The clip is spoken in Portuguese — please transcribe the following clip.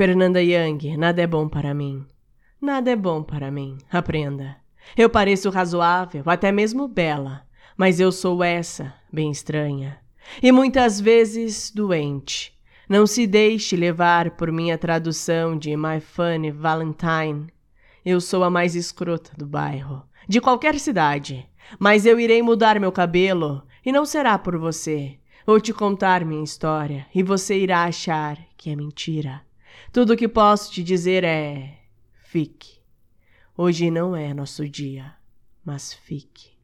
Fernanda Young, nada é bom para mim. Nada é bom para mim, aprenda. Eu pareço razoável, até mesmo bela, mas eu sou essa, bem estranha. E muitas vezes doente. Não se deixe levar por minha tradução de My Funny Valentine. Eu sou a mais escrota do bairro, de qualquer cidade. Mas eu irei mudar meu cabelo, e não será por você. Vou te contar minha história, e você irá achar que é mentira. Tudo o que posso te dizer é: fique. Hoje não é nosso dia, mas fique.